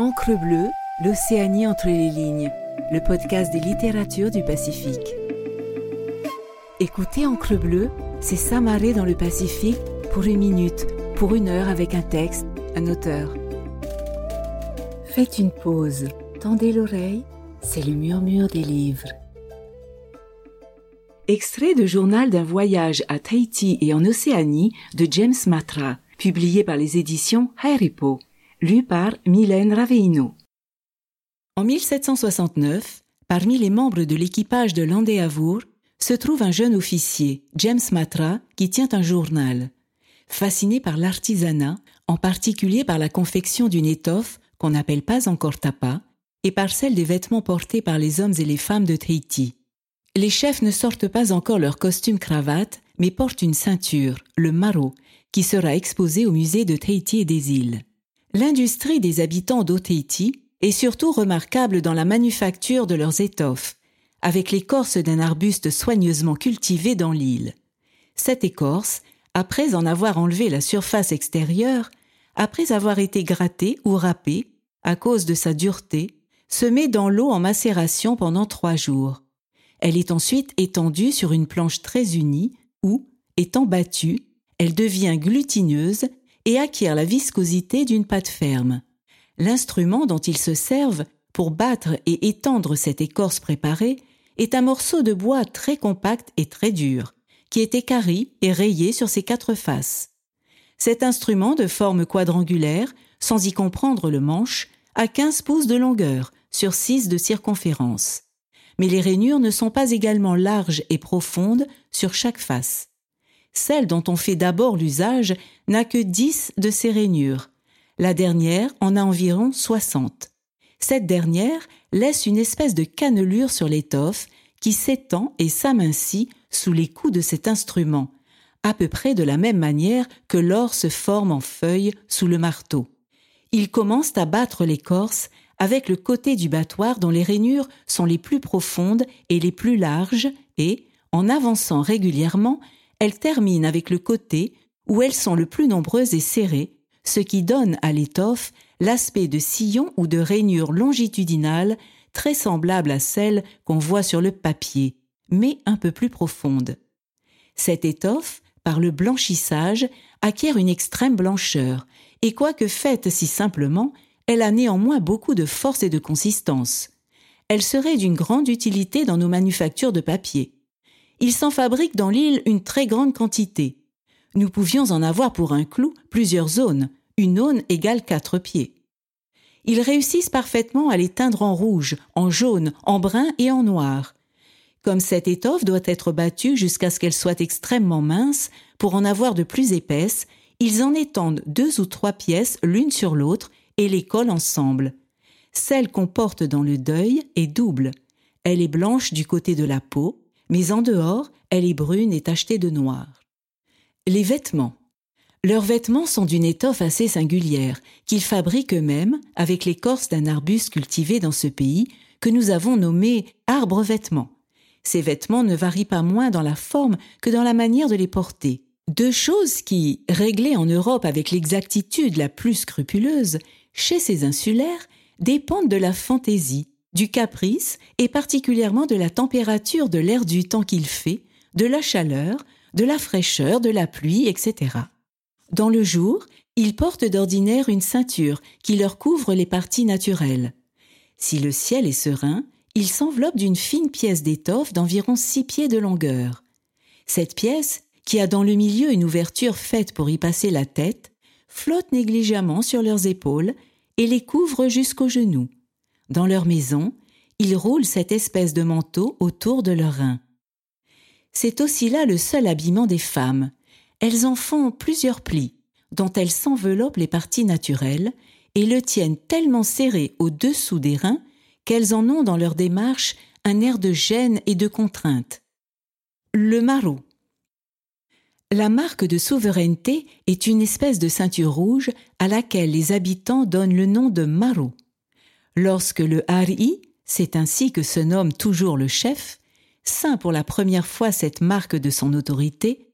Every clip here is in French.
Encre bleue, l'Océanie entre les lignes, le podcast des littératures du Pacifique. Écoutez Encre bleue, c'est s'amarrer dans le Pacifique pour une minute, pour une heure avec un texte, un auteur. Faites une pause, tendez l'oreille, c'est le murmure des livres. Extrait de journal d'un voyage à Tahiti et en Océanie de James Matra, publié par les éditions Hairipo lu par Mylène Raveino. En 1769, parmi les membres de l'équipage de l'Andéavour, se trouve un jeune officier, James Matra, qui tient un journal. Fasciné par l'artisanat, en particulier par la confection d'une étoffe qu'on n'appelle pas encore tapa, et par celle des vêtements portés par les hommes et les femmes de Tahiti. Les chefs ne sortent pas encore leur costume cravate, mais portent une ceinture, le maro, qui sera exposé au musée de Tahiti et des îles. L'industrie des habitants d'Oteiti est surtout remarquable dans la manufacture de leurs étoffes, avec l'écorce d'un arbuste soigneusement cultivé dans l'île. Cette écorce, après en avoir enlevé la surface extérieure, après avoir été grattée ou râpée, à cause de sa dureté, se met dans l'eau en macération pendant trois jours. Elle est ensuite étendue sur une planche très unie où, étant battue, elle devient glutineuse et acquiert la viscosité d'une pâte ferme. L'instrument dont ils se servent pour battre et étendre cette écorce préparée est un morceau de bois très compact et très dur, qui est écarri et rayé sur ses quatre faces. Cet instrument de forme quadrangulaire, sans y comprendre le manche, a 15 pouces de longueur sur 6 de circonférence. Mais les rainures ne sont pas également larges et profondes sur chaque face. Celle dont on fait d'abord l'usage n'a que 10 de ces rainures. La dernière en a environ 60. Cette dernière laisse une espèce de cannelure sur l'étoffe qui s'étend et s'amincit sous les coups de cet instrument, à peu près de la même manière que l'or se forme en feuilles sous le marteau. Ils commencent à battre l'écorce avec le côté du battoir dont les rainures sont les plus profondes et les plus larges et, en avançant régulièrement, elles terminent avec le côté où elles sont le plus nombreuses et serrées, ce qui donne à l'étoffe l'aspect de sillon ou de rainure longitudinale très semblable à celle qu'on voit sur le papier, mais un peu plus profonde. Cette étoffe, par le blanchissage, acquiert une extrême blancheur, et quoique faite si simplement, elle a néanmoins beaucoup de force et de consistance. Elle serait d'une grande utilité dans nos manufactures de papier. Il s'en fabrique dans l'île une très grande quantité. Nous pouvions en avoir pour un clou plusieurs zones, une aune égale quatre pieds. Ils réussissent parfaitement à les teindre en rouge, en jaune, en brun et en noir. Comme cette étoffe doit être battue jusqu'à ce qu'elle soit extrêmement mince, pour en avoir de plus épaisse, ils en étendent deux ou trois pièces l'une sur l'autre et les collent ensemble. Celle qu'on porte dans le deuil est double. Elle est blanche du côté de la peau, mais en dehors, elle est brune et tachetée de noir. Les vêtements. Leurs vêtements sont d'une étoffe assez singulière, qu'ils fabriquent eux-mêmes avec l'écorce d'un arbuste cultivé dans ce pays, que nous avons nommé arbre vêtements. Ces vêtements ne varient pas moins dans la forme que dans la manière de les porter. Deux choses qui, réglées en Europe avec l'exactitude la plus scrupuleuse, chez ces insulaires, dépendent de la fantaisie, du caprice et particulièrement de la température de l'air du temps qu'il fait, de la chaleur, de la fraîcheur, de la pluie, etc. Dans le jour, ils portent d'ordinaire une ceinture qui leur couvre les parties naturelles. Si le ciel est serein, ils s'enveloppent d'une fine pièce d'étoffe d'environ six pieds de longueur. Cette pièce, qui a dans le milieu une ouverture faite pour y passer la tête, flotte négligemment sur leurs épaules et les couvre jusqu'aux genoux. Dans leur maison, ils roulent cette espèce de manteau autour de leurs reins. C'est aussi là le seul habillement des femmes. Elles en font plusieurs plis, dont elles s'enveloppent les parties naturelles et le tiennent tellement serré au-dessous des reins qu'elles en ont dans leur démarche un air de gêne et de contrainte. Le maro. La marque de souveraineté est une espèce de ceinture rouge à laquelle les habitants donnent le nom de maro. Lorsque le Hari, c'est ainsi que se nomme toujours le chef, ceint pour la première fois cette marque de son autorité,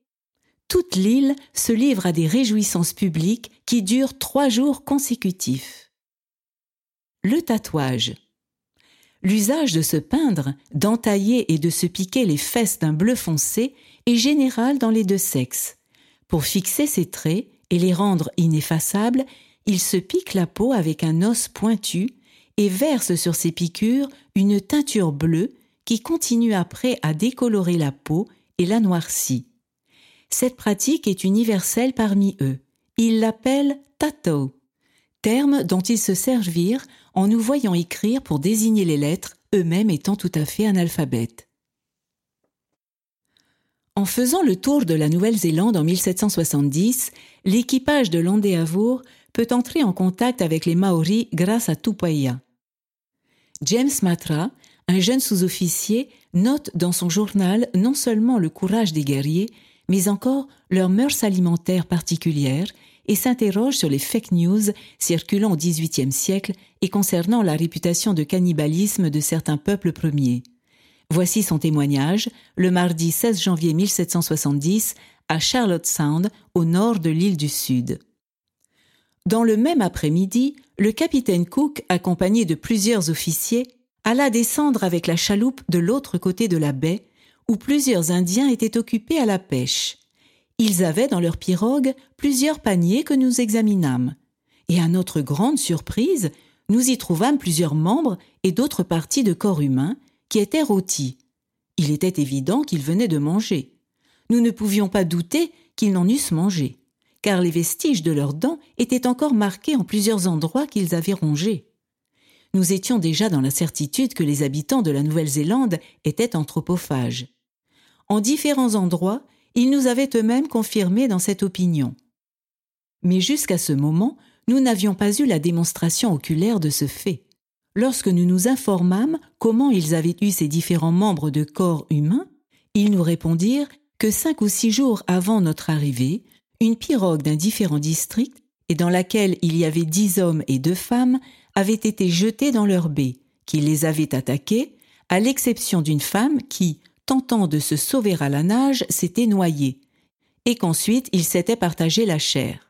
toute l'île se livre à des réjouissances publiques qui durent trois jours consécutifs. le tatouage. L'usage de se peindre, d'entailler et de se piquer les fesses d'un bleu foncé est général dans les deux sexes. Pour fixer ses traits et les rendre ineffaçables, il se pique la peau avec un os pointu et verse sur ses piqûres une teinture bleue qui continue après à décolorer la peau et la noircit. Cette pratique est universelle parmi eux. Ils l'appellent tattoo, terme dont ils se servirent en nous voyant écrire pour désigner les lettres, eux-mêmes étant tout à fait analphabètes. En faisant le tour de la Nouvelle-Zélande en 1770, l'équipage de l'Andéavour peut entrer en contact avec les Maoris grâce à Tupaia. James Matra, un jeune sous-officier, note dans son journal non seulement le courage des guerriers, mais encore leurs mœurs alimentaires particulières et s'interroge sur les fake news circulant au XVIIIe siècle et concernant la réputation de cannibalisme de certains peuples premiers. Voici son témoignage, le mardi 16 janvier 1770, à Charlotte Sound, au nord de l'île du Sud. Dans le même après-midi, le capitaine Cook, accompagné de plusieurs officiers, alla descendre avec la chaloupe de l'autre côté de la baie, où plusieurs Indiens étaient occupés à la pêche. Ils avaient dans leur pirogue plusieurs paniers que nous examinâmes. Et à notre grande surprise, nous y trouvâmes plusieurs membres et d'autres parties de corps humain qui étaient rôtis. Il était évident qu'ils venaient de manger. Nous ne pouvions pas douter qu'ils n'en eussent mangé, car les vestiges de leurs dents étaient encore marqués en plusieurs endroits qu'ils avaient rongés. Nous étions déjà dans la certitude que les habitants de la Nouvelle-Zélande étaient anthropophages. En différents endroits, ils nous avaient eux-mêmes confirmés dans cette opinion. Mais jusqu'à ce moment, nous n'avions pas eu la démonstration oculaire de ce fait. Lorsque nous nous informâmes comment ils avaient eu ces différents membres de corps humains, ils nous répondirent que cinq ou six jours avant notre arrivée, une pirogue d'un différent district, et dans laquelle il y avait dix hommes et deux femmes, avait été jetée dans leur baie, qu'ils les avaient attaqués, à l'exception d'une femme qui, tentant de se sauver à la nage, s'était noyé, et qu'ensuite il s'était partagé la chair.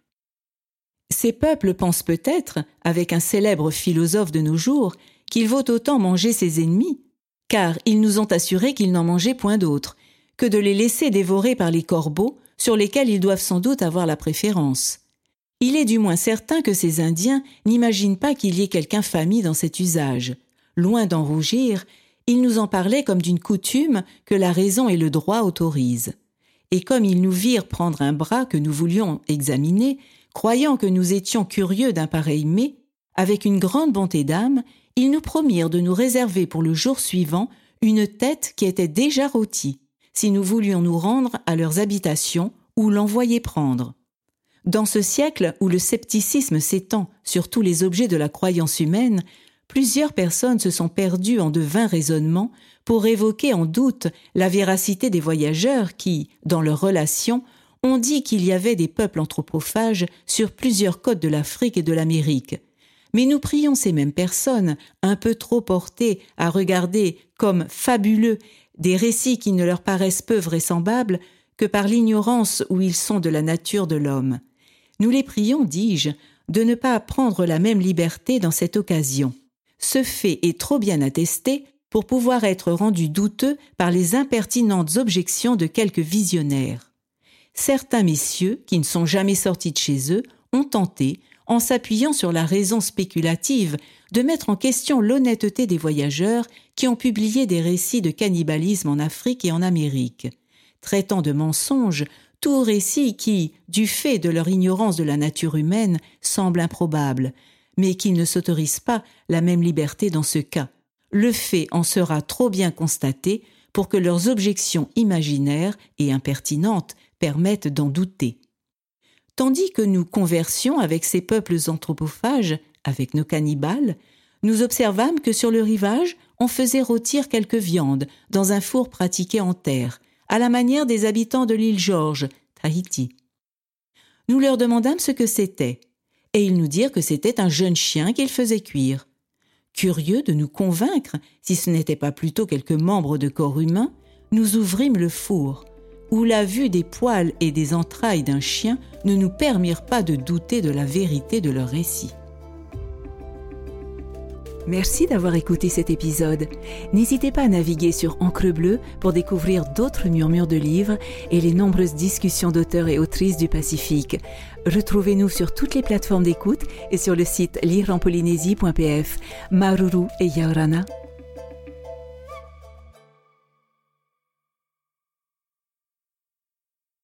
Ces peuples pensent peut-être, avec un célèbre philosophe de nos jours, qu'il vaut autant manger ses ennemis, car ils nous ont assuré qu'ils n'en mangeaient point d'autres, que de les laisser dévorer par les corbeaux, sur lesquels ils doivent sans doute avoir la préférence. Il est du moins certain que ces Indiens n'imaginent pas qu'il y ait quelque infamie dans cet usage. Loin d'en rougir, il nous en parlait comme d'une coutume que la raison et le droit autorisent. Et comme ils nous virent prendre un bras que nous voulions examiner, croyant que nous étions curieux d'un pareil mets, avec une grande bonté d'âme, ils nous promirent de nous réserver pour le jour suivant une tête qui était déjà rôtie, si nous voulions nous rendre à leurs habitations ou l'envoyer prendre. Dans ce siècle où le scepticisme s'étend sur tous les objets de la croyance humaine, plusieurs personnes se sont perdues en de vains raisonnements pour évoquer en doute la véracité des voyageurs qui, dans leurs relations, ont dit qu'il y avait des peuples anthropophages sur plusieurs côtes de l'Afrique et de l'Amérique. Mais nous prions ces mêmes personnes, un peu trop portées à regarder comme fabuleux des récits qui ne leur paraissent peu vraisemblables que par l'ignorance où ils sont de la nature de l'homme. Nous les prions, dis-je, de ne pas prendre la même liberté dans cette occasion ce fait est trop bien attesté pour pouvoir être rendu douteux par les impertinentes objections de quelques visionnaires. Certains messieurs, qui ne sont jamais sortis de chez eux, ont tenté, en s'appuyant sur la raison spéculative, de mettre en question l'honnêteté des voyageurs qui ont publié des récits de cannibalisme en Afrique et en Amérique, traitant de mensonges tout récit qui, du fait de leur ignorance de la nature humaine, semble improbable, mais qu'ils ne s'autorisent pas la même liberté dans ce cas. Le fait en sera trop bien constaté pour que leurs objections imaginaires et impertinentes permettent d'en douter. Tandis que nous conversions avec ces peuples anthropophages, avec nos cannibales, nous observâmes que sur le rivage, on faisait rôtir quelques viandes dans un four pratiqué en terre, à la manière des habitants de l'île George, Tahiti. Nous leur demandâmes ce que c'était et ils nous dirent que c'était un jeune chien qu'ils faisaient cuire. Curieux de nous convaincre, si ce n'était pas plutôt quelques membres de corps humain, nous ouvrîmes le four, où la vue des poils et des entrailles d'un chien ne nous permirent pas de douter de la vérité de leur récit. Merci d'avoir écouté cet épisode. N'hésitez pas à naviguer sur Encre Bleue pour découvrir d'autres murmures de livres et les nombreuses discussions d'auteurs et autrices du Pacifique. Retrouvez-nous sur toutes les plateformes d'écoute et sur le site lireenpolynésie.pf. Maruru et Yaorana.